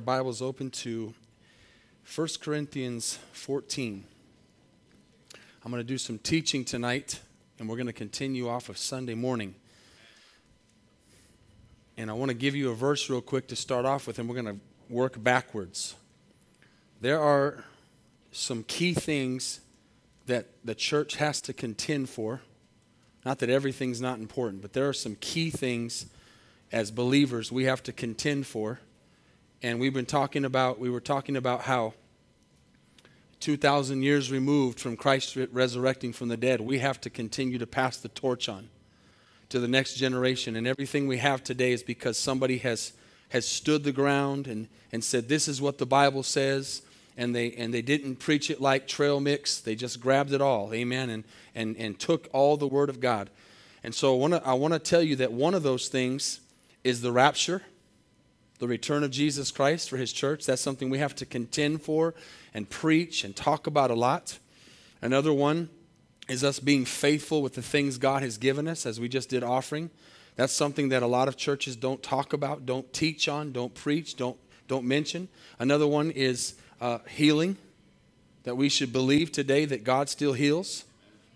Bibles open to 1 Corinthians 14. I'm going to do some teaching tonight, and we're going to continue off of Sunday morning. And I want to give you a verse real quick to start off with, and we're going to work backwards. There are some key things that the church has to contend for. Not that everything's not important, but there are some key things as believers we have to contend for and we've been talking about we were talking about how 2000 years removed from Christ resurrecting from the dead we have to continue to pass the torch on to the next generation. And everything we have today is because somebody has has stood the ground and and said this is what the bible says. And they and they didn't preach it like trail mix. They just grabbed it all amen and and and took all the word of god. And so i want to i want to tell you that one of those things is the rapture the return of Jesus Christ for his church. That's something we have to contend for and preach and talk about a lot. Another one is us being faithful with the things God has given us, as we just did offering. That's something that a lot of churches don't talk about, don't teach on, don't preach, don't, don't mention. Another one is uh, healing, that we should believe today that God still heals.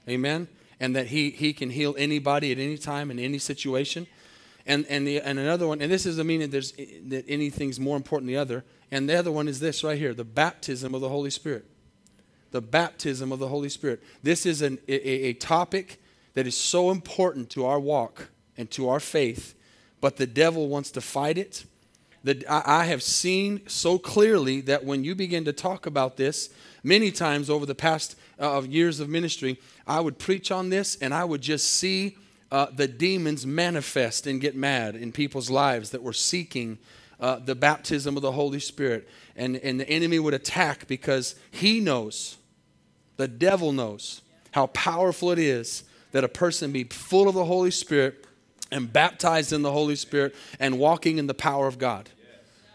Amen. And that he, he can heal anybody at any time in any situation. And, and, the, and another one, and this doesn't mean that, there's, that anything's more important than the other. And the other one is this right here the baptism of the Holy Spirit. The baptism of the Holy Spirit. This is an, a, a topic that is so important to our walk and to our faith, but the devil wants to fight it. The, I, I have seen so clearly that when you begin to talk about this, many times over the past uh, years of ministry, I would preach on this and I would just see uh, the demons manifest and get mad in people's lives that were seeking uh, the baptism of the Holy Spirit. And, and the enemy would attack because he knows, the devil knows, how powerful it is that a person be full of the Holy Spirit and baptized in the Holy Spirit and walking in the power of God.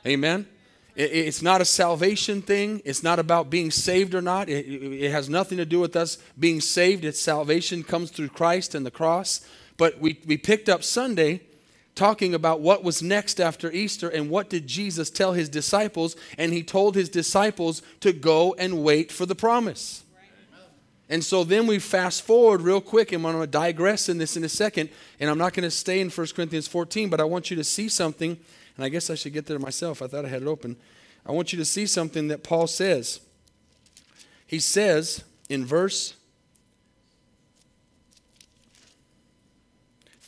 Amen? It's not a salvation thing. It's not about being saved or not. It, has nothing to do with us being saved. It's salvation comes through Christ and the cross. But we, we picked up Sunday talking about what was next after Easter and what did Jesus tell his disciples. And he told his disciples to go and wait for the promise. And so then we fast forward real quick, and I'm going to digress in this in a second. And I'm not going to stay in 1 Corinthians 14, but I want you to see something. And I guess I should get there myself. I thought I had it open. I want you to see something that Paul says. He says in verse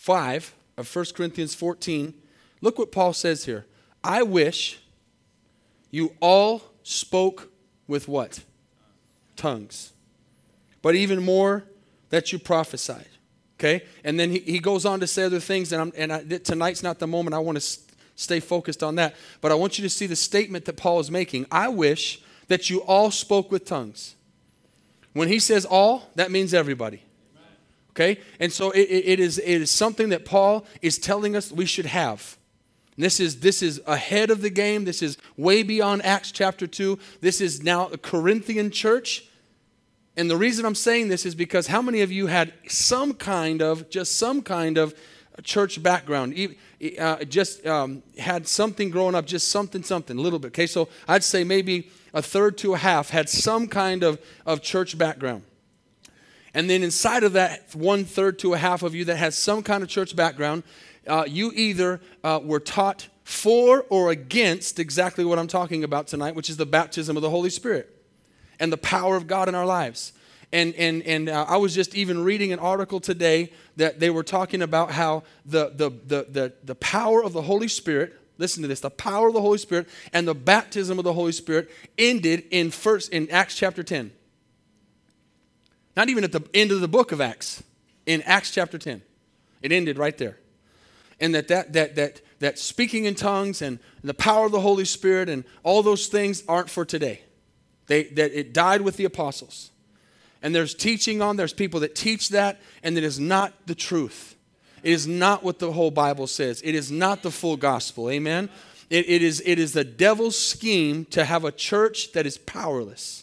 5 of 1 Corinthians 14, look what Paul says here. I wish you all spoke with what? Tongues. But even more, that you prophesied. Okay? And then he, he goes on to say other things, and, I'm, and I, tonight's not the moment I want to st- stay focused on that. But I want you to see the statement that Paul is making. I wish that you all spoke with tongues. When he says all, that means everybody. Okay? And so it, it, is, it is something that Paul is telling us we should have. And this is, this is ahead of the game. This is way beyond Acts chapter 2. This is now a Corinthian church. And the reason I'm saying this is because how many of you had some kind of, just some kind of church background? Uh, just um, had something growing up, just something, something, a little bit. Okay, so I'd say maybe a third to a half had some kind of, of church background. And then inside of that, one third to a half of you that has some kind of church background, uh, you either uh, were taught for or against exactly what I'm talking about tonight, which is the baptism of the Holy Spirit and the power of God in our lives. And, and, and uh, I was just even reading an article today that they were talking about how the, the, the, the, the power of the Holy Spirit, listen to this, the power of the Holy Spirit and the baptism of the Holy Spirit ended in first in Acts chapter 10. Not even at the end of the book of Acts, in Acts chapter 10. It ended right there. And that, that, that, that, that speaking in tongues and the power of the Holy Spirit and all those things aren't for today. They, that it died with the apostles. And there's teaching on, there's people that teach that, and it is not the truth. It is not what the whole Bible says. It is not the full gospel. Amen? It, it, is, it is the devil's scheme to have a church that is powerless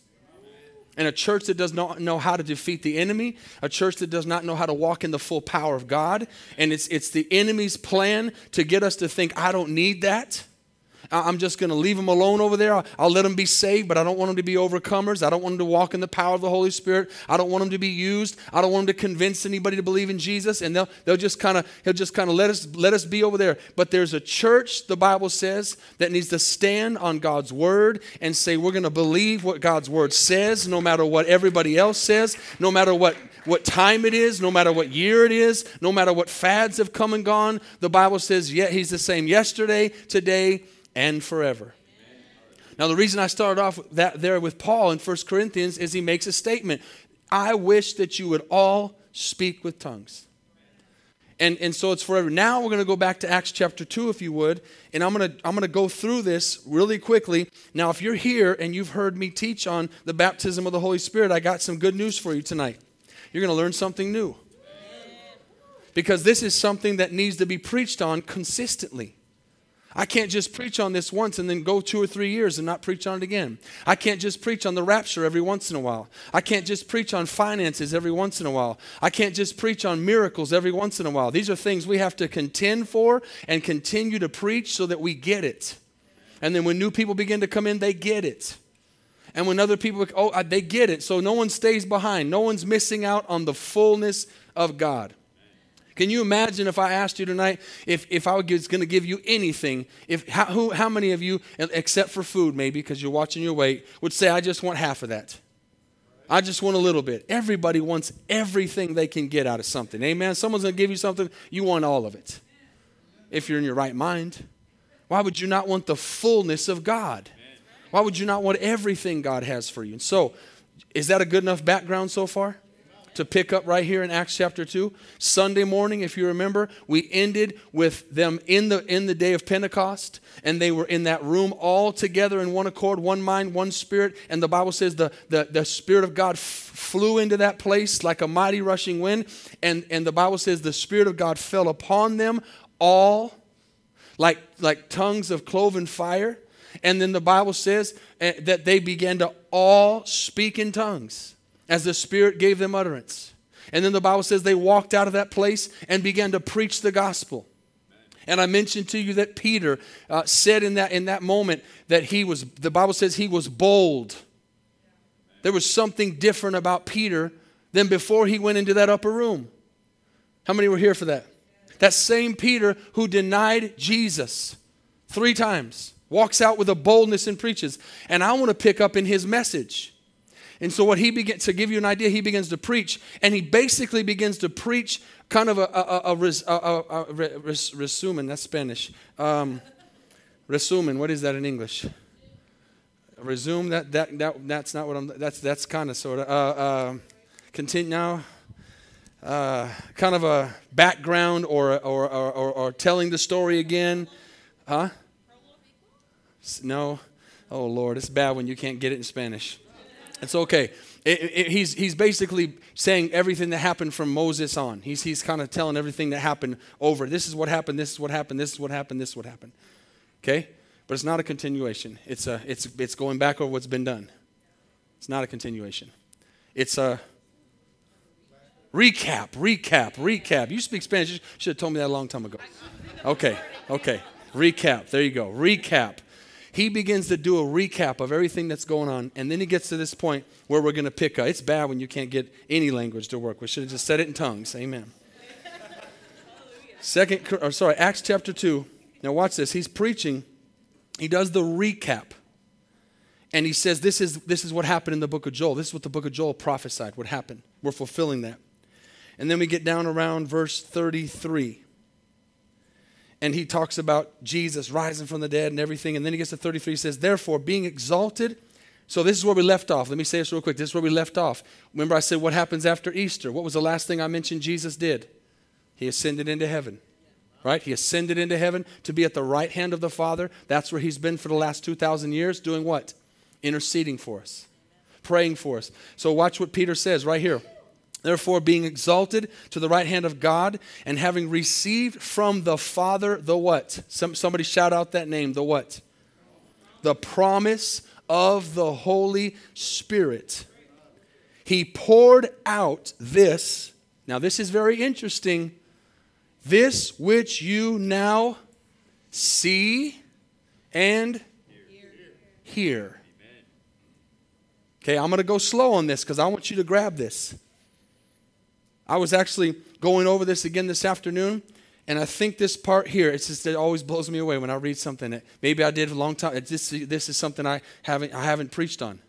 and a church that does not know how to defeat the enemy, a church that does not know how to walk in the full power of God. And it's, it's the enemy's plan to get us to think, I don't need that. I'm just going to leave them alone over there. I'll, let them be saved, but I don't want them to be overcomers. I don't want them to walk in the power of the Holy Spirit. I don't want them to be used. I don't want them to convince anybody to believe in Jesus. And they'll, they'll just kind of, he'll just kind of let us, let us be over there. But there's a church, the Bible says, that needs to stand on God's word and say, we're going to believe what God's word says, no matter what everybody else says, no matter what what time it is, no matter what year it is, no matter what fads have come and gone, the Bible says, yeah, he's the same yesterday, today, and forever. Now, the reason I started off that there with Paul in 1 Corinthians is he makes a statement. I wish that you would all speak with tongues. And, and so it's forever. Now we're going to go back to Acts chapter 2, if you would. And I'm going to I'm going to go through this really quickly. Now, if you're here and you've heard me teach on the baptism of the Holy Spirit, I got some good news for you tonight. You're going to learn something new. Because this is something that needs to be preached on consistently. I can't just preach on this once and then go two or three years and not preach on it again. I can't just preach on the rapture every once in a while. I can't just preach on finances every once in a while. I can't just preach on miracles every once in a while. These are things we have to contend for and continue to preach so that we get it. And then when new people begin to come in, they get it. And when other people, oh, they get it. So no one stays behind. No one's missing out on the fullness of God. Can you imagine if I asked you tonight if, if I was going to give you anything, if how, who, how many of you, except for food maybe because you're watching your weight, would say, I just want half of that? I just want a little bit. Everybody wants everything they can get out of something. Amen. Someone's going to give you something, you want all of it. If you're in your right mind. Why would you not want the fullness of God? Why would you not want everything God has for you? And so, is that a good enough background so far? To pick up right here in Acts chapter 2. Sunday morning, if you remember, we ended with them in the in the day of Pentecost, and they were in that room all together in one accord, one mind, one spirit. And the Bible says the, the, the Spirit of God f- flew into that place like a mighty rushing wind. And, and the Bible says the Spirit of God fell upon them all like, like tongues of cloven fire. And then the Bible says eh, that they began to all speak in tongues as the Spirit gave them utterance. And then the Bible says they walked out of that place and began to preach the gospel. And I mentioned to you that Peter uh, said in that, in that moment that he was, the Bible says he was bold. There was something different about Peter than before he went into that upper room. How many were here for that? That same Peter who denied Jesus three times walks out with a boldness and preaches. And I want to pick up in his message. And so, what he begins to give you an idea, he begins to preach, and he basically begins to preach kind of a, a, a, a, a, a resumen, that's Spanish. Um, resumen, what is that in English? Resume, that, that, that, that's not what I'm, that's, that's kind of sort of, uh, uh, continue now. Uh, kind of a background or, or, or, or, or telling the story again. Huh? No. Oh, Lord, it's bad when you can't get it in Spanish. It's okay. It, it, he's, he's basically saying everything that happened from Moses on. He's, he's kind of telling everything that happened over. This is what happened, this is what happened, this is what happened, this is what happened. Okay? But it's not a continuation. It's, a, it's, it's going back over what's been done. It's not a continuation. It's a recap, recap, recap. You speak Spanish. You should have told me that a long time ago. Okay, okay. Recap. There you go. Recap he begins to do a recap of everything that's going on. And then he gets to this point where we're going to pick up. It's bad when you can't get any language to work. We should have just said it in tongues. Amen. Second, or sorry, Acts chapter 2. Now watch this. He's preaching. He does the recap. And he says, this is, this is what happened in the book of Joel. This is what the book of Joel prophesied would happen. We're fulfilling that. And then we get down around verse 33 and he talks about Jesus rising from the dead and everything. And then he gets to 33, he says, Therefore, being exalted. So this is where we left off. Let me say this real quick. This is where we left off. Remember, I said, What happens after Easter? What was the last thing I mentioned Jesus did? He ascended into heaven. Right? He ascended into heaven to be at the right hand of the Father. That's where he's been for the last 2,000 years, doing what? Interceding for us, praying for us. So watch what Peter says right here. Therefore, being exalted to the right hand of God and having received from the Father the what? Some, somebody shout out that name, the what? The promise of the Holy Spirit. He poured out this. Now, this is very interesting. This which you now see and hear. Okay, I'm going to go slow on this because I want you to grab this. I was actually going over this again this afternoon, and I think this part here, it's just, it always blows me away when I read something that maybe I did a long time. This, this is something I haven't, I haven't preached on,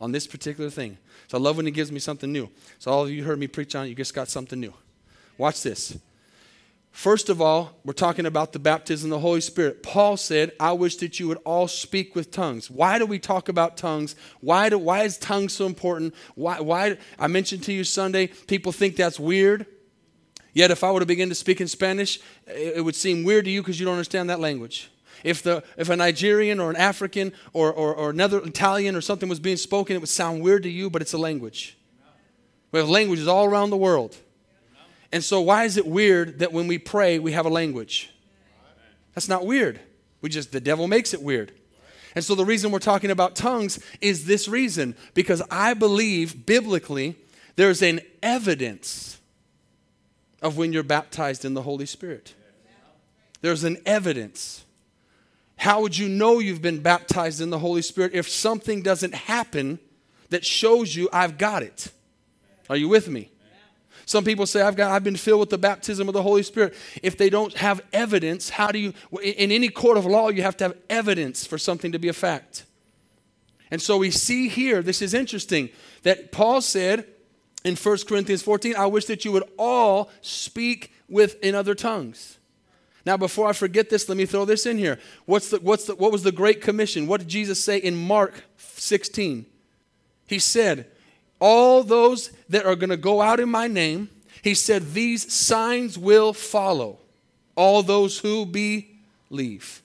on this particular thing. So I love when he gives me something new. So all of you heard me preach on it, you just got something new. Watch this. First of all, we're talking about the baptism of the Holy Spirit. Paul said, I wish that you would all speak with tongues. Why do we talk about tongues? Why, do, why is tongues so important? Why, why? I mentioned to you Sunday, people think that's weird. Yet, if I were to begin to speak in Spanish, it would seem weird to you because you don't understand that language. If, the, if a Nigerian or an African or, or, or another Italian or something was being spoken, it would sound weird to you, but it's a language. We have languages all around the world. And so, why is it weird that when we pray, we have a language? That's not weird. We just, the devil makes it weird. And so, the reason we're talking about tongues is this reason because I believe biblically there's an evidence of when you're baptized in the Holy Spirit. There's an evidence. How would you know you've been baptized in the Holy Spirit if something doesn't happen that shows you I've got it? Are you with me? Some people say, I've, got, I've been filled with the baptism of the Holy Spirit. If they don't have evidence, how do you, in any court of law, you have to have evidence for something to be a fact. And so we see here, this is interesting, that Paul said in 1 Corinthians 14, I wish that you would all speak with in other tongues. Now, before I forget this, let me throw this in here. What's the, what's the, what was the Great Commission? What did Jesus say in Mark 16? He said, all those that are going to go out in my name, he said, these signs will follow all those who believe.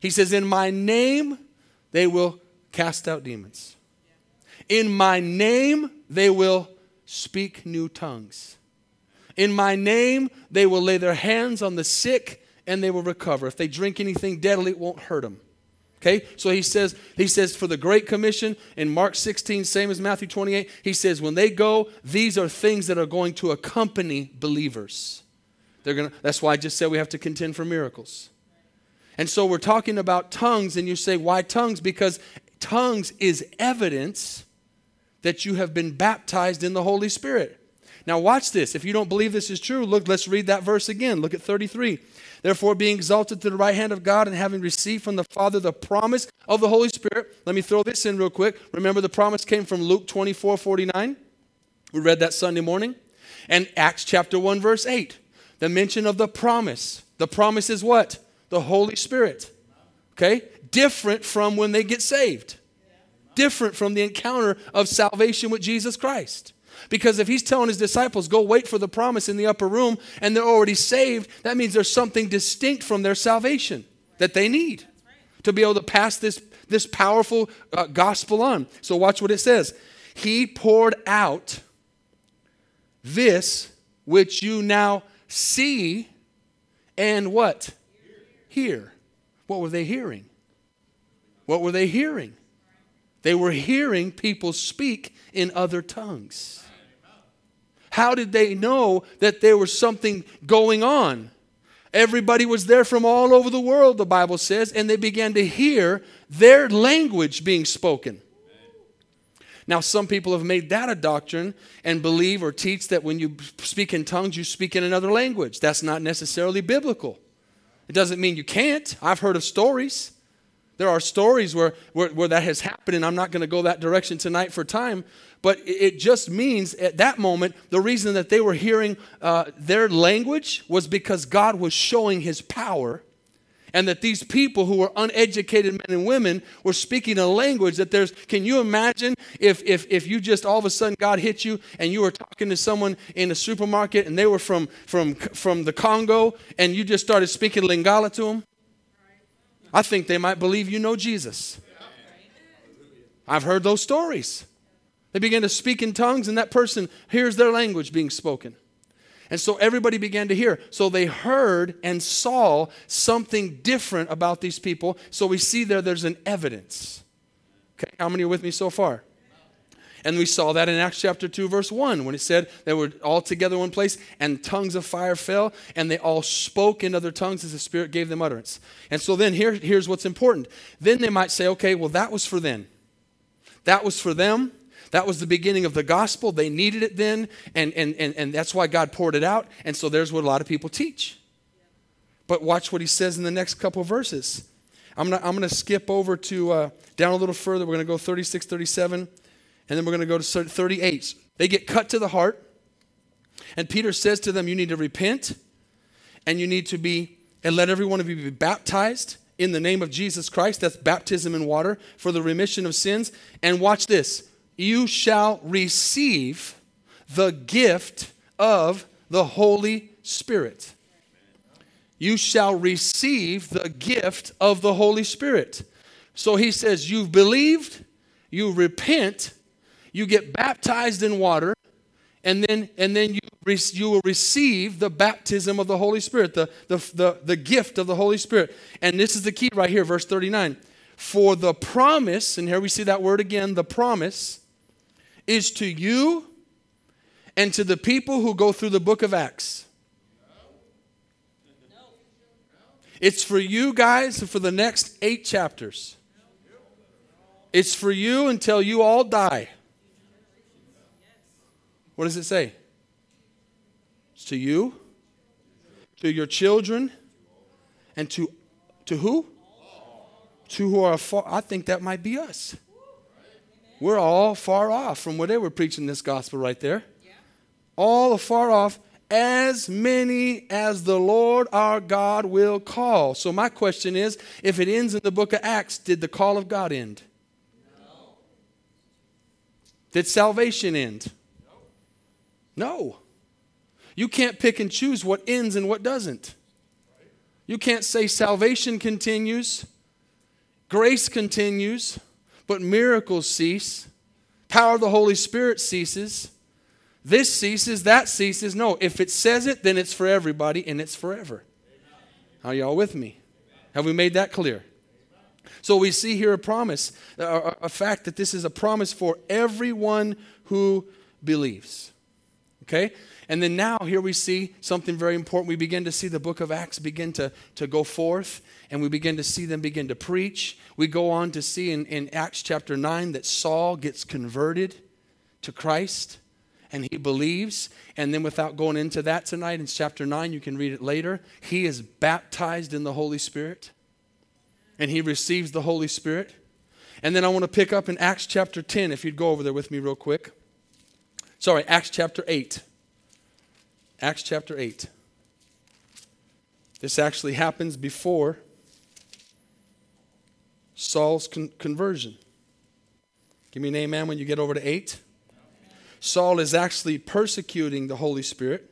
He says, in my name, they will cast out demons. In my name, they will speak new tongues. In my name, they will lay their hands on the sick and they will recover. If they drink anything deadly, it won't hurt them. Okay, so he says, he says for the Great Commission in Mark 16, same as Matthew 28, he says, when they go, these are things that are going to accompany believers. They're gonna, that's why I just said we have to contend for miracles. And so we're talking about tongues, and you say, why tongues? Because tongues is evidence that you have been baptized in the Holy Spirit. Now, watch this. If you don't believe this is true, look, let's read that verse again. Look at 33. Therefore, being exalted to the right hand of God and having received from the Father the promise of the Holy Spirit. Let me throw this in real quick. Remember, the promise came from Luke 24 49. We read that Sunday morning. And Acts chapter 1, verse 8. The mention of the promise. The promise is what? The Holy Spirit. Okay? Different from when they get saved. Different from the encounter of salvation with Jesus Christ. Because if he's telling his disciples, go wait for the promise in the upper room, and they're already saved, that means there's something distinct from their salvation that they need to be able to pass this, this powerful uh, gospel on. So watch what it says. He poured out this which you now see and what? Hear. What were they hearing? What were they hearing? They were hearing people speak in other tongues. How did they know that there was something going on? Everybody was there from all over the world, the Bible says, and they began to hear their language being spoken. Now, some people have made that a doctrine and believe or teach that when you speak in tongues, you speak in another language. That's not necessarily biblical. It doesn't mean you can't. I've heard of stories. There are stories where, where, where that has happened, and I'm not going to go that direction tonight for time. But it just means at that moment, the reason that they were hearing uh, their language was because God was showing his power. And that these people who were uneducated men and women were speaking a language that there's, can you imagine if, if, if you just all of a sudden God hit you and you were talking to someone in a supermarket and they were from, from, from the Congo and you just started speaking Lingala to them? I think they might believe you know Jesus. I've heard those stories. They began to speak in tongues, and that person hears their language being spoken. And so everybody began to hear. So they heard and saw something different about these people. So we see there, there's an evidence. Okay, how many are with me so far? And we saw that in Acts chapter 2, verse 1, when it said they were all together in one place and tongues of fire fell and they all spoke in other tongues as the Spirit gave them utterance. And so then here, here's what's important. Then they might say, okay, well, that was for then. That was for them. That was the beginning of the gospel. They needed it then, and, and, and, and that's why God poured it out. And so there's what a lot of people teach. But watch what he says in the next couple verses. I'm going to I'm gonna skip over to uh, down a little further. We're going to go 36, 37, and then we're going to go to 38. They get cut to the heart. And Peter says to them, You need to repent, and you need to be, and let every one of you be baptized in the name of Jesus Christ. That's baptism in water for the remission of sins. And watch this you shall receive the gift of the Holy Spirit. You shall receive the gift of the Holy Spirit. So he says, You've believed, you repent, you get baptized in water, and then, and then you, you will receive the baptism of the Holy Spirit, the, the, the, the gift of the Holy Spirit. And this is the key right here, verse 39. For the promise, and here we see that word again, the promise is to you and to the people who go through the book of Acts. It's for you guys for the next eight chapters. It's for you until you all die. What does it say? It's to you, to your children, and to to who? To who are far. I think that might be us. We're all far off from where they were preaching this gospel right there. Yeah. All far off, as many as the Lord our God will call. So, my question is if it ends in the book of Acts, did the call of God end? No. Did salvation end? No. no. You can't pick and choose what ends and what doesn't. You can't say salvation continues, grace continues, but miracles cease. Power of the Holy Spirit ceases. This ceases, that ceases. No, if it says it, then it's for everybody and it's forever. Are y'all with me? Have we made that clear? So we see here a promise, a, fact that this is a promise for everyone who believes. Okay? And then now, here we see something very important. We begin to see the book of Acts begin to, to go forth, and we begin to see them begin to preach. We go on to see in, in Acts chapter 9 that Saul gets converted to Christ and he believes. And then, without going into that tonight, in chapter 9, you can read it later. He is baptized in the Holy Spirit and he receives the Holy Spirit. And then I want to pick up in Acts chapter 10, if you'd go over there with me real quick. Sorry, Acts chapter 8. Acts chapter 8. This actually happens before Saul's con- conversion. Give me an amen when you get over to 8. Saul is actually persecuting the Holy Spirit.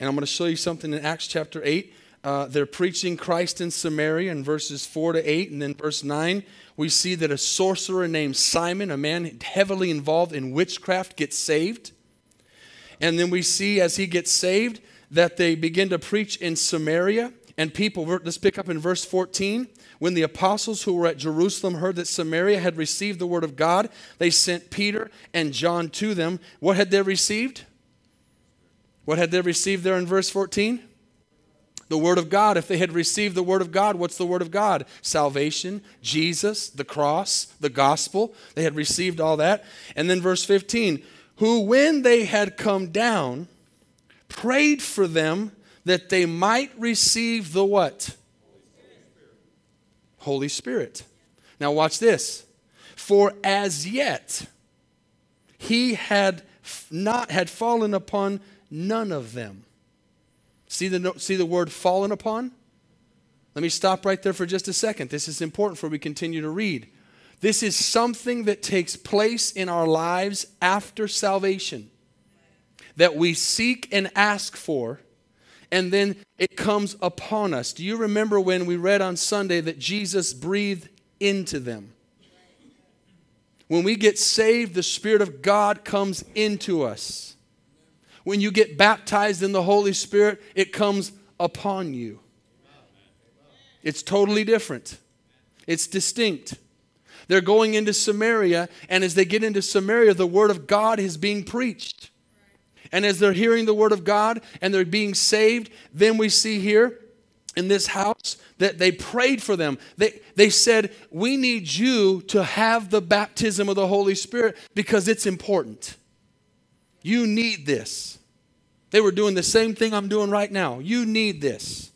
And I'm going to show you something in Acts chapter 8. Uh, they're preaching Christ in Samaria in verses 4 to 8. And then verse 9, we see that a sorcerer named Simon, a man heavily involved in witchcraft, gets saved. And then we see as he gets saved that they begin to preach in Samaria. And people, let's pick up in verse 14. When the apostles who were at Jerusalem heard that Samaria had received the word of God, they sent Peter and John to them. What had they received? What had they received there in verse 14? The Word of God. If they had received the Word of God, what's the Word of God? Salvation, Jesus, the cross, the gospel. They had received all that. And then verse 15 who, when they had come down, prayed for them that they might receive the what? Holy Spirit. Now, watch this. For as yet he had not had fallen upon none of them. See the, see the word fallen upon? Let me stop right there for just a second. This is important for we continue to read. This is something that takes place in our lives after salvation that we seek and ask for, and then it comes upon us. Do you remember when we read on Sunday that Jesus breathed into them? When we get saved, the Spirit of God comes into us. When you get baptized in the Holy Spirit, it comes upon you. It's totally different, it's distinct. They're going into Samaria, and as they get into Samaria, the word of God is being preached. And as they're hearing the word of God and they're being saved, then we see here in this house that they prayed for them. They, they said, We need you to have the baptism of the Holy Spirit because it's important. You need this. They were doing the same thing I'm doing right now. You need this.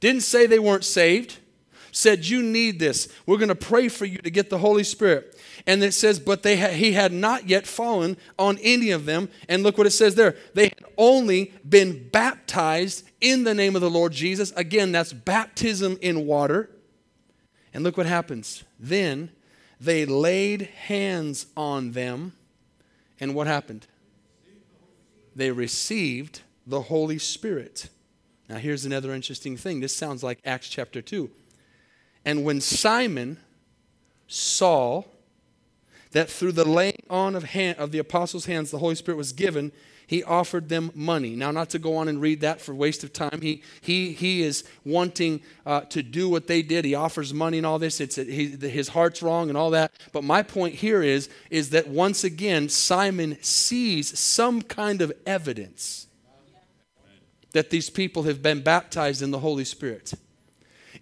Didn't say they weren't saved, said, You need this. We're going to pray for you to get the Holy Spirit. And it says, But they ha- he had not yet fallen on any of them. And look what it says there. They had only been baptized in the name of the Lord Jesus. Again, that's baptism in water. And look what happens. Then they laid hands on them. And what happened? They received the Holy Spirit. Now, here's another interesting thing. This sounds like Acts chapter 2. And when Simon saw that through the laying on of, hand, of the apostles' hands the Holy Spirit was given, he offered them money. Now, not to go on and read that for waste of time. He, he, he is wanting uh, to do what they did. He offers money and all this. It's he, his heart's wrong and all that. But my point here is, is that once again, Simon sees some kind of evidence that these people have been baptized in the Holy Spirit.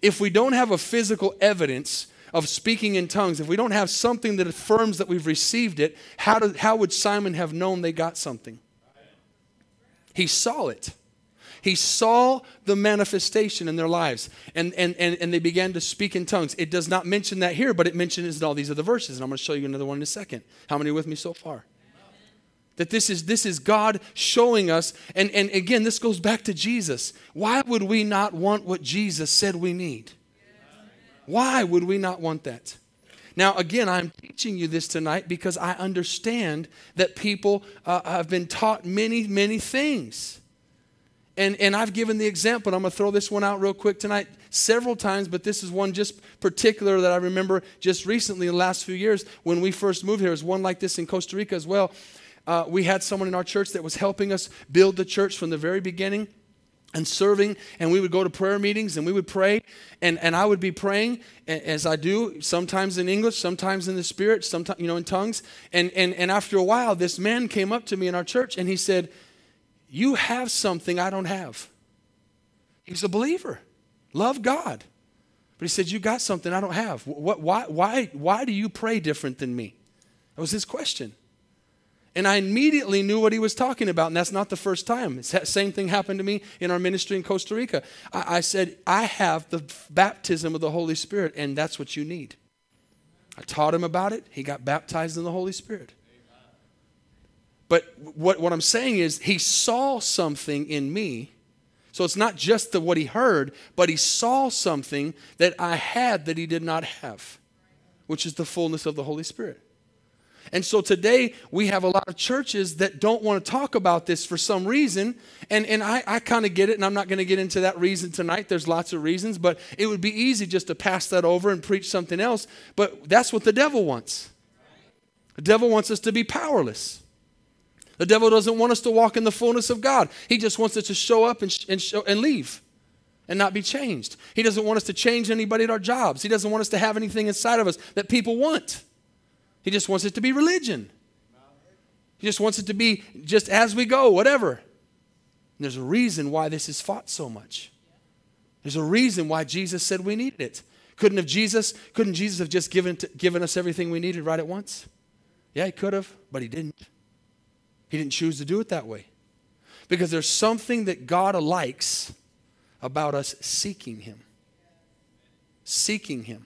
If we don't have a physical evidence of speaking in tongues, if we don't have something that affirms that we've received it, how, do, how would Simon have known they got something? He saw it. He saw the manifestation in their lives and, and, and, and they began to speak in tongues. It does not mention that here, but it mentions in all these other verses. And I'm going to show you another one in a second. How many are with me so far? That this is, this is God showing us. And, and again, this goes back to Jesus. Why would we not want what Jesus said we need? Why would we not want that? Now, again, I'm teaching you this tonight because I understand that people uh, have been taught many, many things. And, and I've given the example, I'm going to throw this one out real quick tonight several times, but this is one just particular that I remember just recently in the last few years when we first moved here. There's one like this in Costa Rica as well uh, we had someone in our church that was helping us build the church from the very beginning and serving and we would go to prayer meetings and we would pray and, and i would be praying as i do sometimes in english sometimes in the spirit sometimes you know in tongues. And, and, and after a while this man came up to me in our church and he said you have something i don't have. He's a believer. Love god. But he said you got something i don't have. What, why, why, why do you pray different than me? That was his question and I immediately knew what he was talking about. And that's not the first time. The same thing happened to me in our ministry in Costa Rica. I, I said, I have the baptism of the Holy Spirit, and that's what you need. I taught him about it. He got baptized in the Holy Spirit. But what, what I'm saying is, he saw something in me. So it's not just the, what he heard, but he saw something that I had that he did not have, which is the fullness of the Holy Spirit. And so today we have a lot of churches that don't want to talk about this for some reason. And, and I, I kind of get it, and I'm not going to get into that reason tonight. There's lots of reasons, but it would be easy just to pass that over and preach something else. But that's what the devil wants. The devil wants us to be powerless. The devil doesn't want us to walk in the fullness of God. He just wants us to show up and, and, show, and leave and not be changed. He doesn't want us to change anybody at our jobs. He doesn't want us to have anything inside of us that people want. He just wants it to be religion. He just wants it to be just as we go, whatever. And there's a reason why this is fought so much. There's a reason why Jesus said we needed it. Couldn't have Jesus, couldn't Jesus have just given, to, given us everything we needed right at once? Yeah, he could have, but he didn't. He didn't choose to do it that way. Because there's something that God likes about us seeking him. Seeking him.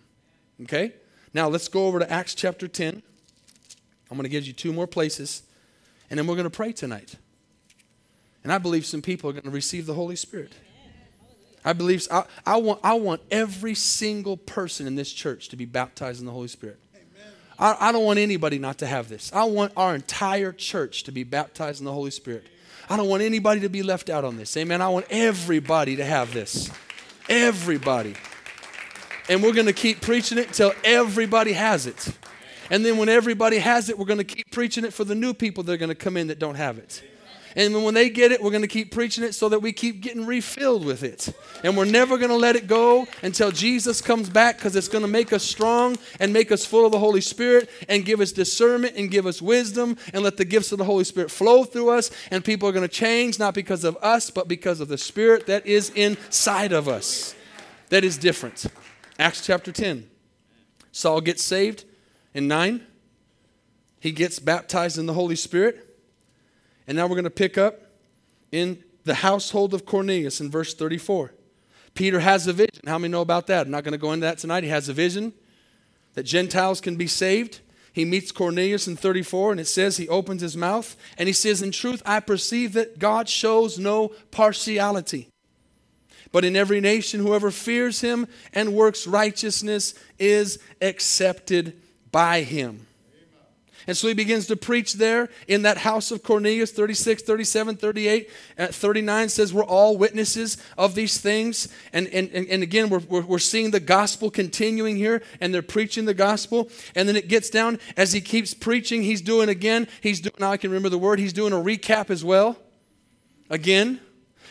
Okay? Now let's go over to Acts chapter 10. I'm going to give you two more places, and then we're going to pray tonight. And I believe some people are going to receive the Holy Spirit. I believe I, I, want, I want every single person in this church to be baptized in the Holy Spirit. I, I don't want anybody not to have this. I want our entire church to be baptized in the Holy Spirit. I don't want anybody to be left out on this. Amen. I want everybody to have this. Everybody. And we're going to keep preaching it until everybody has it. And then when everybody has it, we're going to keep preaching it for the new people that are going to come in that don't have it. And when they get it, we're going to keep preaching it so that we keep getting refilled with it. And we're never going to let it go until Jesus comes back because it's going to make us strong and make us full of the Holy Spirit and give us discernment and give us wisdom and let the gifts of the Holy Spirit flow through us. And people are going to change not because of us, but because of the Spirit that is inside of us. That is different. Acts chapter 10. Saul gets saved in 9. He gets baptized in the Holy Spirit. And now we're going to pick up in the household of Cornelius in verse 34. Peter has a vision. How many know about that? I'm not going to go into that tonight. He has a vision that Gentiles can be saved. He meets Cornelius in 34, and it says he opens his mouth and he says, In truth, I perceive that God shows no partiality. But in every nation, whoever fears him and works righteousness is accepted by him. And so he begins to preach there in that house of Cornelius, 36, 37, 38, uh, 39 says we're all witnesses of these things. And, and, and again, we're, we're, seeing the gospel continuing here, and they're preaching the gospel. And then it gets down, as he keeps preaching, he's doing again, he's doing, now I can remember the word, he's doing a recap as well. Again.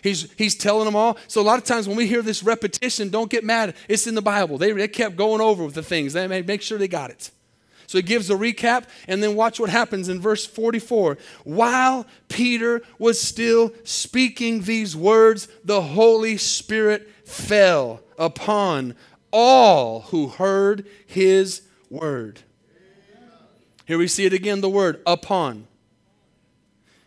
He's, he's telling them all. So a lot of times when we hear this repetition, don't get mad. It's in the Bible. They, they kept going over with the things. They made make sure they got it. So he gives a recap, and then watch what happens in verse 44. While Peter was still speaking these words, the Holy Spirit fell upon all who heard his word. Here we see it again the word upon.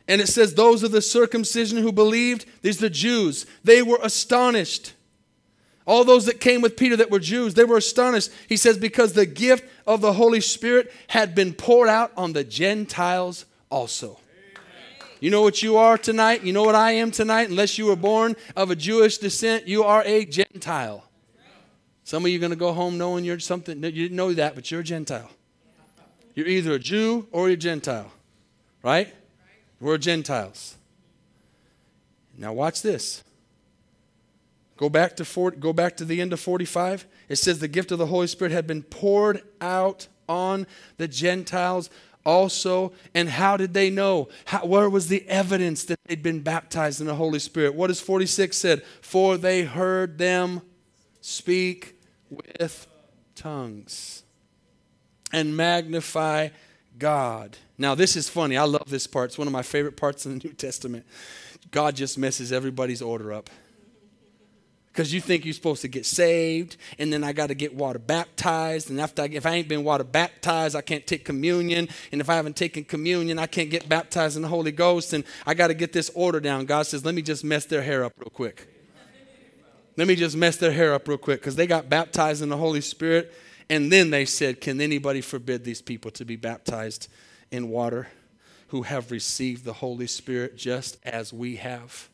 And it says, Those of the circumcision who believed, these the Jews, they were astonished all those that came with Peter that were Jews, they were astonished. He says, because the gift of the Holy Spirit had been poured out on the Gentiles also. You know what you are tonight? You know what I am tonight? Unless you were born of a Jewish descent, you are a Gentile. Some of you are going to go home knowing you're something. You didn't know that, but you're a Gentile. You're either a Jew or a Gentile, right? We're Gentiles. Now, watch this. Go back to 40, go back to the end of 45. It says the gift of the Holy Spirit had been poured out on the Gentiles also. And how did they know? How, where was the evidence that they'd been baptized in the Holy Spirit? What does 46 said? For they heard them speak with tongues and magnify God. Now, this is funny. I love this part. It's one of my favorite parts in the New Testament. God just messes everybody's order up because you think you're supposed to get saved and then i got to get water baptized and after I, if i ain't been water baptized i can't take communion and if i haven't taken communion i can't get baptized in the holy ghost and i got to get this order down. God says let me just mess their hair up real quick. Let me just mess their hair up real quick because they got baptized in the holy spirit and then they said can anybody forbid these people to be baptized in water who have received the holy spirit just as we have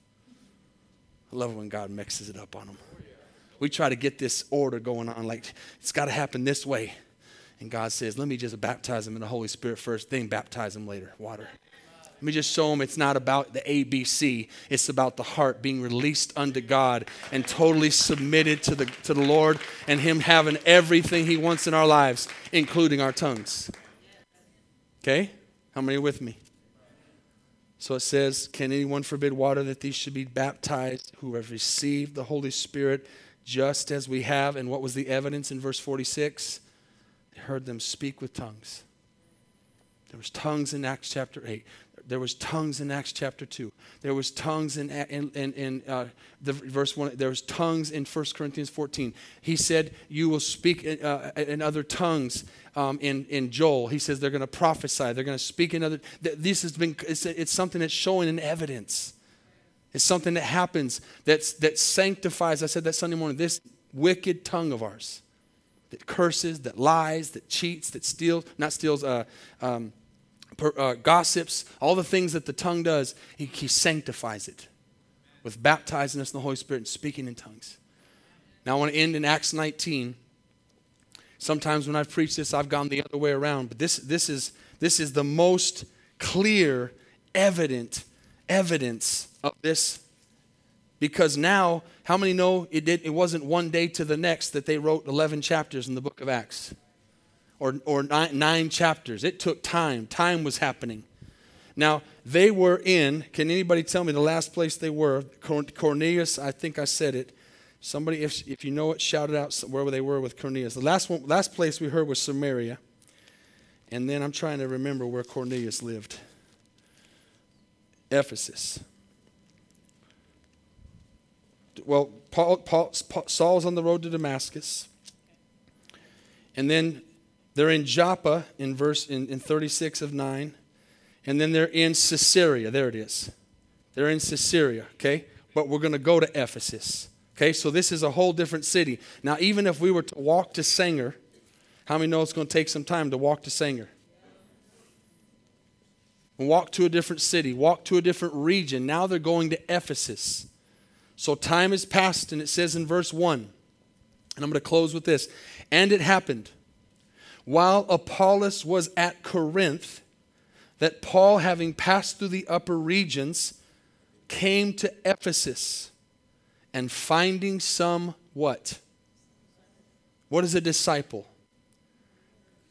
I love when God mixes it up on them. We try to get this order going on, like it's got to happen this way. And God says, let me just baptize them in the Holy Spirit first, then baptize them later, water. Let me just show them it's not about the ABC. It's about the heart being released unto God and totally submitted to the, to the Lord and Him having everything He wants in our lives, including our tongues. Okay? How many are with me? So it says, Can anyone forbid water that these should be baptized who have received the Holy Spirit just as we have? And what was the evidence in verse 46? They heard them speak with tongues. There was tongues in Acts chapter 8. There was tongues in Acts chapter 2. There was tongues in, in, in, in uh, the verse 1. There was tongues in 1 Corinthians 14. He said, You will speak in, uh, in other tongues um, in, in Joel. He says they're going to prophesy. They're going to speak in other. This has been, it's, it's something that's showing in evidence. It's something that happens that's, that sanctifies, I said that Sunday morning, this wicked tongue of ours that curses, that lies, that cheats, that steals, not steals, uh, um, per, uh, gossips, all the things that the tongue does, he, he sanctifies it with baptizing us in the Holy Spirit and speaking in tongues. Now I want to end in Acts 19. Sometimes when I've preached this, I've gone the other way around, but this, this, is, this is the most clear, evident evidence of this. Because now, how many know it, did, it wasn't one day to the next that they wrote 11 chapters in the book of Acts? or, or nine, nine chapters. It took time, time was happening. Now, they were in, can anybody tell me the last place they were? Cornelius, I think I said it. Somebody, if, if you know it, shout it out wherever they were with Cornelius. The last, one, last place we heard was Samaria. And then I'm trying to remember where Cornelius lived Ephesus. Well, Paul, Paul, Paul, Saul's on the road to Damascus. And then they're in Joppa in verse in, in 36 of 9. And then they're in Caesarea. There it is. They're in Caesarea, okay? But we're going to go to Ephesus. Okay, so this is a whole different city. Now, even if we were to walk to Sanger, how many know it's going to take some time to walk to Sanger? Walk to a different city, walk to a different region. Now they're going to Ephesus. So time has passed, and it says in verse 1, and I'm going to close with this. And it happened while Apollos was at Corinth that Paul, having passed through the upper regions, came to Ephesus and finding some what? What is a disciple?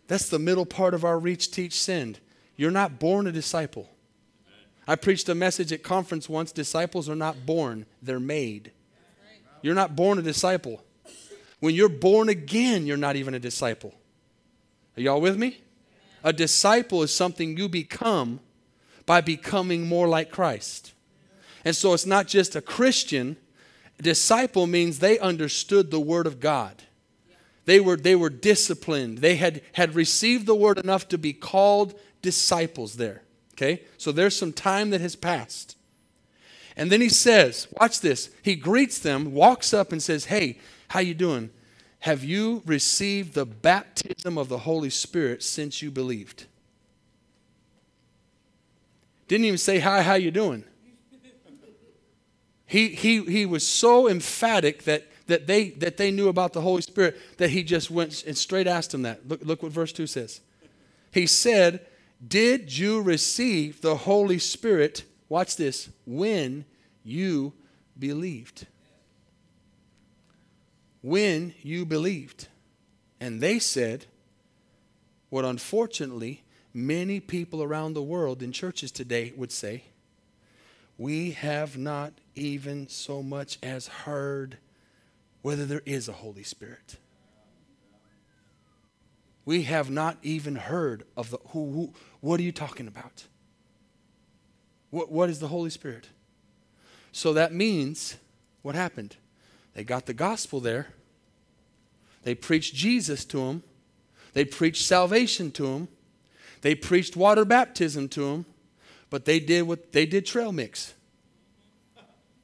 That's the middle part of our reach, teach, send. You're not born a disciple. I preached a message at conference once disciples are not born, they're made. You're not born a disciple. When you're born again, you're not even a disciple. Are y'all with me? A disciple is something you become by becoming more like Christ. And so it's not just a Christian, disciple means they understood the word of God. They were, they were disciplined. They had, had received the word enough to be called disciples there. Okay? So there's some time that has passed. And then he says, watch this. He greets them, walks up and says, "Hey, how you doing? Have you received the baptism of the Holy Spirit since you believed?" Didn't even say, "Hi, how you doing?" He, he, he was so emphatic that, that, they, that they knew about the Holy Spirit that he just went and straight asked them that. Look, look what verse 2 says. He said, Did you receive the Holy Spirit, watch this, when you believed? When you believed. And they said, what unfortunately many people around the world in churches today would say, we have not even so much as heard whether there is a Holy Spirit. We have not even heard of the who, who what are you talking about? What, what is the Holy Spirit? So that means what happened? They got the gospel there. They preached Jesus to them. They preached salvation to them. They preached water baptism to them. But they did what they did trail mix.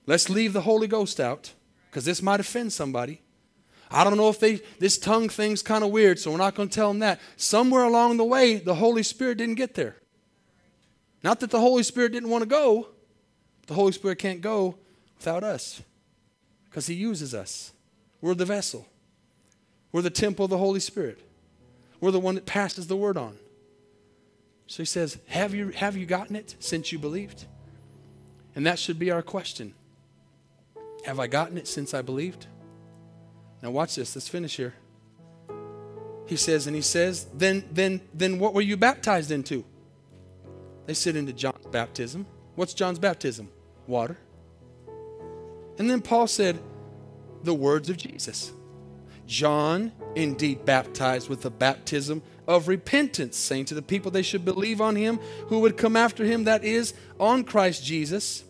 Let's leave the Holy Ghost out because this might offend somebody. I don't know if they this tongue thing's kind of weird, so we're not going to tell them that. Somewhere along the way, the Holy Spirit didn't get there. Not that the Holy Spirit didn't want to go. The Holy Spirit can't go without us because He uses us. We're the vessel. We're the temple of the Holy Spirit. We're the one that passes the word on. So he says, Have you, have you gotten it since you believed? And that should be our question. Have I gotten it since I believed? Now watch this. Let's finish here. He says, and he says, then, then, then what were you baptized into? They said into John's baptism. What's John's baptism? Water. And then Paul said, the words of Jesus. John indeed baptized with the baptism of repentance, saying to the people they should believe on him who would come after him, that is, on Christ Jesus.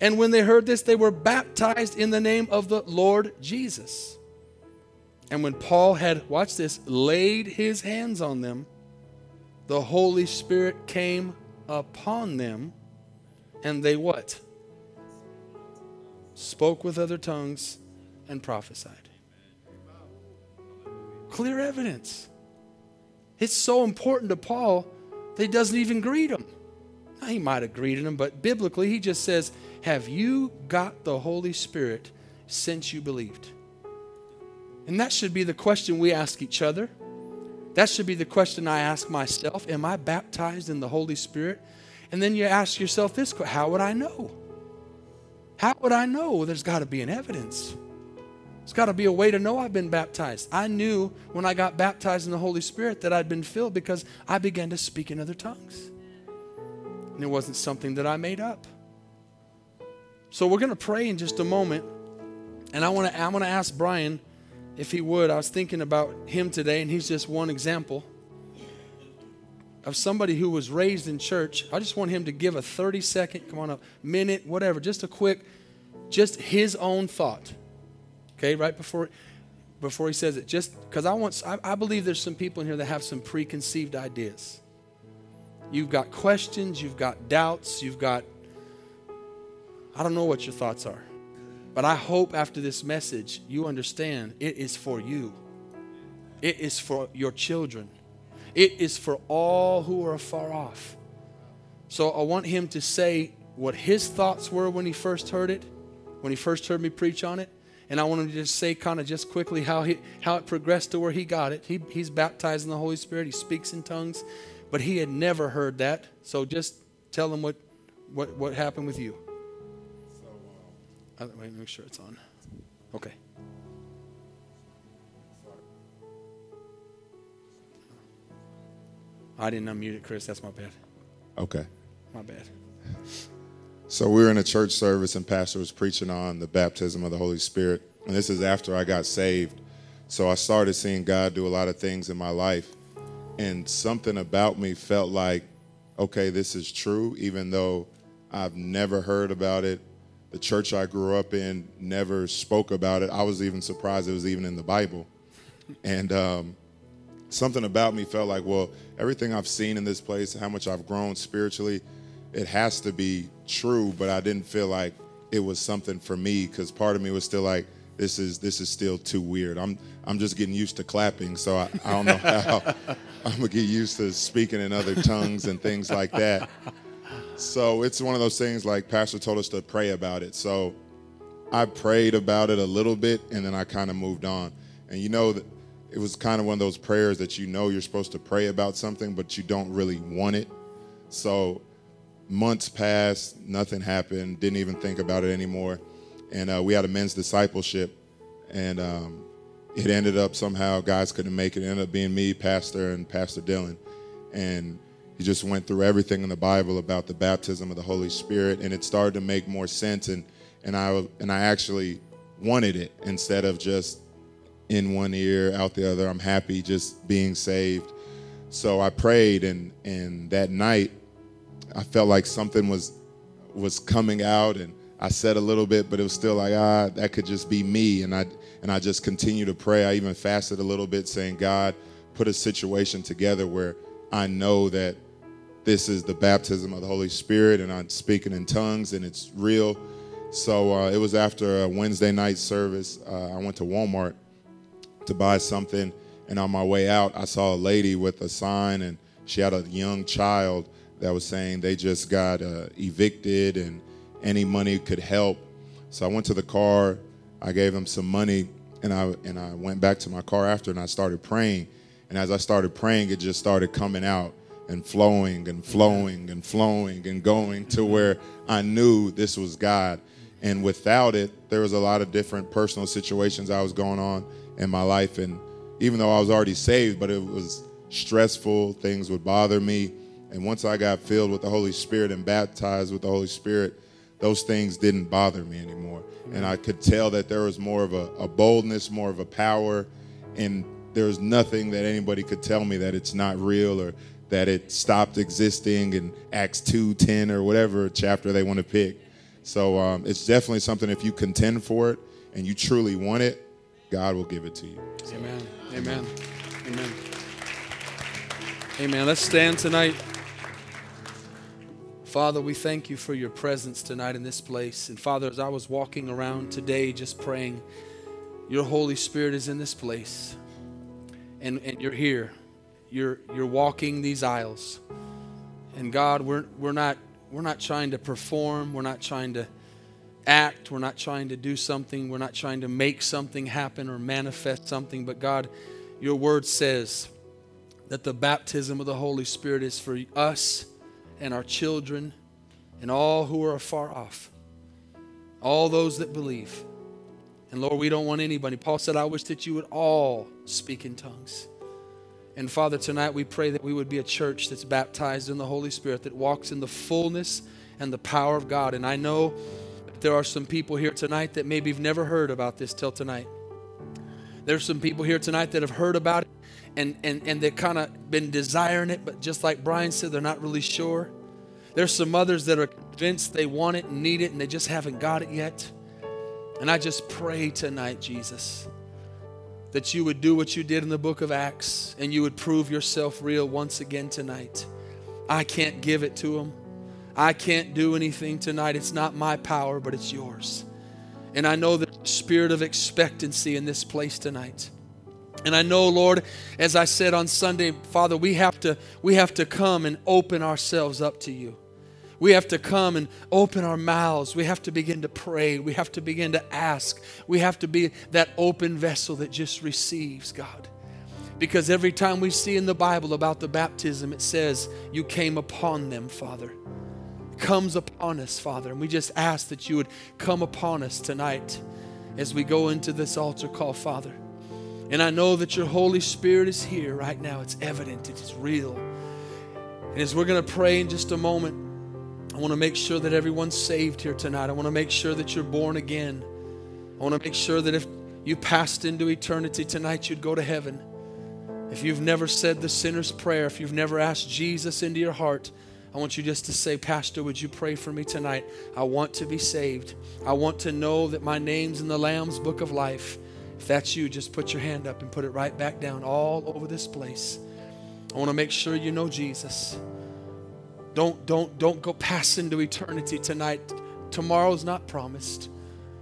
And when they heard this, they were baptized in the name of the Lord Jesus. And when Paul had, watch this, laid his hands on them, the Holy Spirit came upon them, and they what? Spoke with other tongues and prophesied. Clear evidence. It's so important to Paul that he doesn't even greet them. He might have greeted him, but biblically, he just says, Have you got the Holy Spirit since you believed? And that should be the question we ask each other. That should be the question I ask myself Am I baptized in the Holy Spirit? And then you ask yourself this How would I know? How would I know? There's got to be an evidence. There's got to be a way to know I've been baptized. I knew when I got baptized in the Holy Spirit that I'd been filled because I began to speak in other tongues. And it wasn't something that I made up. So we're going to pray in just a moment. And I want to I'm going to ask Brian if he would. I was thinking about him today and he's just one example of somebody who was raised in church. I just want him to give a 30 second, come on a minute, whatever, just a quick just his own thought. Okay, right before before he says it. Just because I want I, I believe there's some people in here that have some preconceived ideas. You've got questions, you've got doubts, you've got I don't know what your thoughts are. But I hope after this message you understand it is for you. It is for your children. It is for all who are afar off. So I want him to say what his thoughts were when he first heard it, when he first heard me preach on it. And I want to just say kind of just quickly how, he, how it progressed to where he got it. He, he's baptized in the Holy Spirit. He speaks in tongues. But he had never heard that. So just tell him what, what, what happened with you. So, uh, wait, make sure it's on. Okay. I didn't unmute it, Chris. That's my bad. Okay. My bad. So we were in a church service and pastor was preaching on the baptism of the Holy Spirit. And this is after I got saved. So I started seeing God do a lot of things in my life. And something about me felt like, okay, this is true, even though I've never heard about it. The church I grew up in never spoke about it. I was even surprised it was even in the Bible. And um, something about me felt like, well, everything I've seen in this place, how much I've grown spiritually, it has to be true. But I didn't feel like it was something for me because part of me was still like, this is this is still too weird. I'm I'm just getting used to clapping, so I, I don't know how I'm gonna get used to speaking in other tongues and things like that. So it's one of those things like Pastor told us to pray about it. So I prayed about it a little bit and then I kind of moved on. And you know that it was kind of one of those prayers that you know you're supposed to pray about something, but you don't really want it. So months passed, nothing happened, didn't even think about it anymore. And uh, we had a men's discipleship, and um, it ended up somehow guys couldn't make it. It ended up being me, Pastor, and Pastor Dylan. And he just went through everything in the Bible about the baptism of the Holy Spirit, and it started to make more sense. And and I and I actually wanted it instead of just in one ear, out the other. I'm happy just being saved. So I prayed, and and that night, I felt like something was was coming out, and I said a little bit, but it was still like ah, that could just be me. And I and I just continued to pray. I even fasted a little bit, saying, God, put a situation together where I know that this is the baptism of the Holy Spirit, and I'm speaking in tongues, and it's real. So uh, it was after a Wednesday night service. Uh, I went to Walmart to buy something, and on my way out, I saw a lady with a sign, and she had a young child that was saying they just got uh, evicted, and any money could help. So I went to the car, I gave them some money, and I and I went back to my car after, and I started praying. And as I started praying, it just started coming out and flowing and flowing and flowing and going to where I knew this was God. And without it, there was a lot of different personal situations I was going on in my life. And even though I was already saved, but it was stressful, things would bother me. And once I got filled with the Holy Spirit and baptized with the Holy Spirit, those things didn't bother me anymore. And I could tell that there was more of a, a boldness, more of a power, and there was nothing that anybody could tell me that it's not real or that it stopped existing in Acts 2, 10, or whatever chapter they want to pick. So um, it's definitely something if you contend for it and you truly want it, God will give it to you. Amen. Amen. Amen. Amen. Let's stand tonight. Father, we thank you for your presence tonight in this place. And Father, as I was walking around today just praying, your Holy Spirit is in this place. And, and you're here. You're, you're walking these aisles. And God, we're, we're, not, we're not trying to perform. We're not trying to act. We're not trying to do something. We're not trying to make something happen or manifest something. But God, your word says that the baptism of the Holy Spirit is for us and our children and all who are afar off, all those that believe. And Lord, we don't want anybody. Paul said, I wish that you would all speak in tongues. And Father, tonight we pray that we would be a church that's baptized in the Holy Spirit, that walks in the fullness and the power of God. And I know there are some people here tonight that maybe have never heard about this till tonight. There's some people here tonight that have heard about and, and, and they've kind of been desiring it, but just like Brian said, they're not really sure. There's some others that are convinced they want it and need it and they just haven't got it yet. And I just pray tonight, Jesus, that you would do what you did in the book of Acts and you would prove yourself real once again tonight. I can't give it to them. I can't do anything tonight. It's not my power, but it's yours. And I know the spirit of expectancy in this place tonight. And I know, Lord, as I said on Sunday, Father, we have to we have to come and open ourselves up to you. We have to come and open our mouths. We have to begin to pray. We have to begin to ask. We have to be that open vessel that just receives, God. Because every time we see in the Bible about the baptism, it says, You came upon them, Father. It comes upon us, Father. And we just ask that you would come upon us tonight as we go into this altar call, Father. And I know that your Holy Spirit is here right now. It's evident, it is real. And as we're going to pray in just a moment, I want to make sure that everyone's saved here tonight. I want to make sure that you're born again. I want to make sure that if you passed into eternity tonight, you'd go to heaven. If you've never said the sinner's prayer, if you've never asked Jesus into your heart, I want you just to say, Pastor, would you pray for me tonight? I want to be saved. I want to know that my name's in the Lamb's book of life. If that's you, just put your hand up and put it right back down all over this place. I want to make sure you know Jesus. Don't, don't, don't go pass into eternity tonight. Tomorrow's not promised.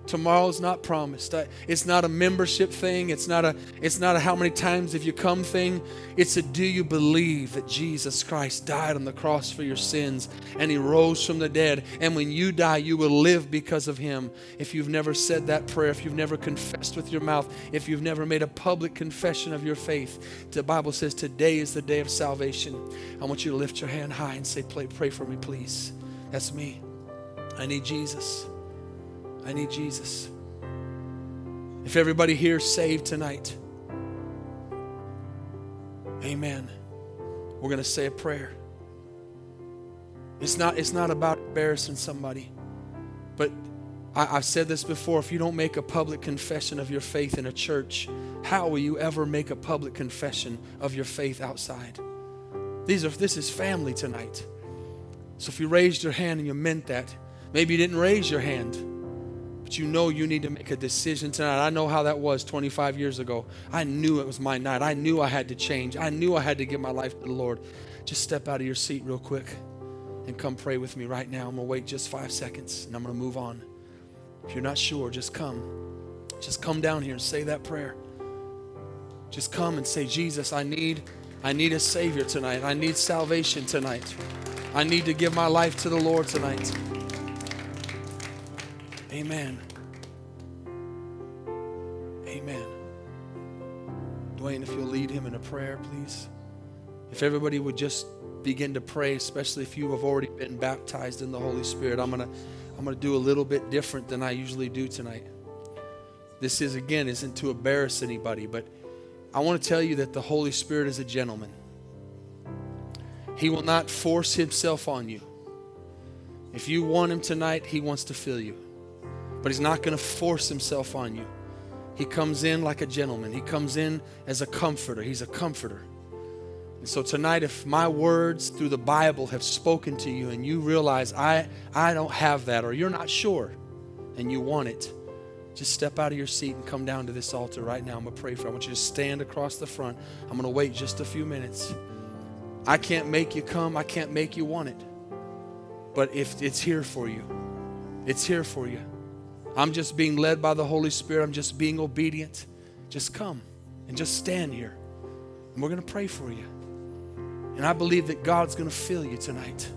Tomorrow's not promised. It's not a membership thing. It's not a it's not a how many times have you come thing. It's a do you believe that Jesus Christ died on the cross for your sins and he rose from the dead and when you die you will live because of him. If you've never said that prayer, if you've never confessed with your mouth, if you've never made a public confession of your faith, the Bible says today is the day of salvation. I want you to lift your hand high and say pray, pray for me please. That's me. I need Jesus. I need Jesus. If everybody here is saved tonight, amen. We're going to say a prayer. It's not, it's not about embarrassing somebody, but I, I've said this before. If you don't make a public confession of your faith in a church, how will you ever make a public confession of your faith outside? These are, this is family tonight. So if you raised your hand and you meant that, maybe you didn't raise your hand but you know you need to make a decision tonight. I know how that was 25 years ago. I knew it was my night. I knew I had to change. I knew I had to give my life to the Lord. Just step out of your seat real quick and come pray with me right now. I'm going to wait just five seconds and I'm going to move on. If you're not sure, just come. Just come down here and say that prayer. Just come and say, Jesus, I need, I need a Savior tonight. I need salvation tonight. I need to give my life to the Lord tonight. Amen. Amen. Dwayne, if you'll lead him in a prayer, please. If everybody would just begin to pray, especially if you have already been baptized in the Holy Spirit, I'm gonna I'm gonna do a little bit different than I usually do tonight. This is again isn't to embarrass anybody, but I want to tell you that the Holy Spirit is a gentleman. He will not force himself on you. If you want him tonight, he wants to fill you but he's not going to force himself on you. He comes in like a gentleman, he comes in as a comforter. He's a comforter. And so tonight, if my words through the Bible have spoken to you and you realize I, I don't have that, or you're not sure and you want it, just step out of your seat and come down to this altar right now. I'm going to pray for you. I want you to stand across the front. I'm going to wait just a few minutes. I can't make you come, I can't make you want it. But if it's here for you, it's here for you. I'm just being led by the Holy Spirit. I'm just being obedient. Just come and just stand here. And we're going to pray for you. And I believe that God's going to fill you tonight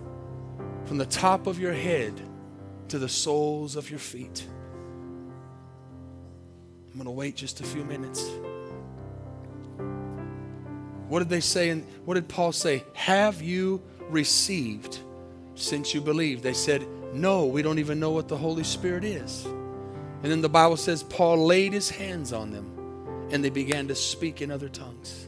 from the top of your head to the soles of your feet. I'm going to wait just a few minutes. What did they say? And what did Paul say? Have you received since you believed? They said, No, we don't even know what the Holy Spirit is. And then the Bible says Paul laid his hands on them and they began to speak in other tongues.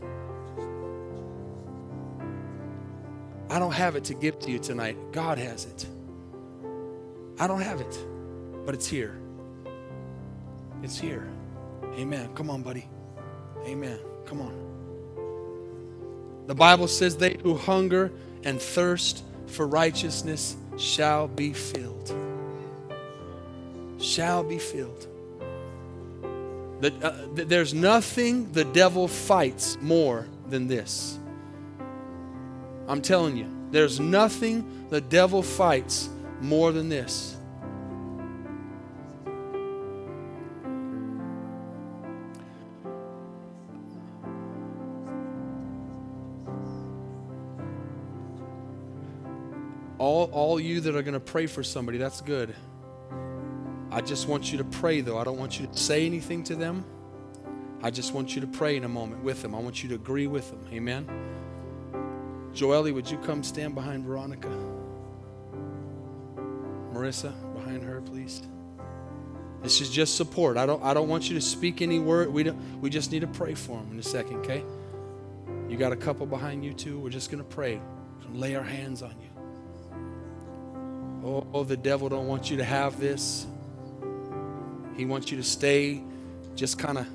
I don't have it to give to you tonight. God has it. I don't have it, but it's here. It's here. Amen. Come on, buddy. Amen. Come on. The Bible says, They who hunger and thirst for righteousness shall be filled. Shall be filled. That, uh, there's nothing the devil fights more than this. I'm telling you, there's nothing the devil fights more than this. All, all you that are going to pray for somebody, that's good. I just want you to pray, though. I don't want you to say anything to them. I just want you to pray in a moment with them. I want you to agree with them. Amen. Joelle, would you come stand behind Veronica? Marissa, behind her, please. This is just support. I don't, I don't want you to speak any word. We, don't, we just need to pray for them in a second, okay? You got a couple behind you, too. We're just going to pray. and lay our hands on you. Oh, oh, the devil don't want you to have this. He wants you to stay just kind of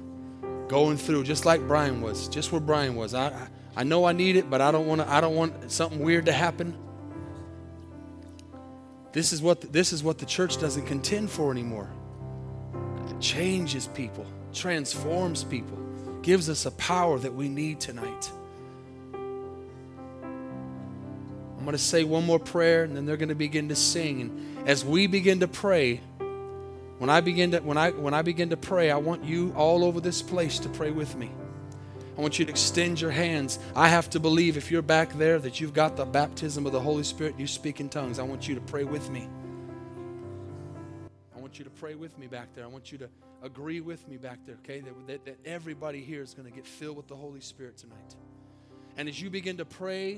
going through, just like Brian was, just where Brian was. I, I, I know I need it, but I don't want to. I don't want something weird to happen. This is what the, this is what the church doesn't contend for anymore. It changes people, transforms people, gives us a power that we need tonight. I'm going to say one more prayer and then they're going to begin to sing. And as we begin to pray, when I begin to when I when I begin to pray, I want you all over this place to pray with me. I want you to extend your hands. I have to believe if you're back there that you've got the baptism of the Holy Spirit, you speak in tongues. I want you to pray with me. I want you to pray with me back there. I want you to agree with me back there, okay? That, that, that everybody here is going to get filled with the Holy Spirit tonight. And as you begin to pray,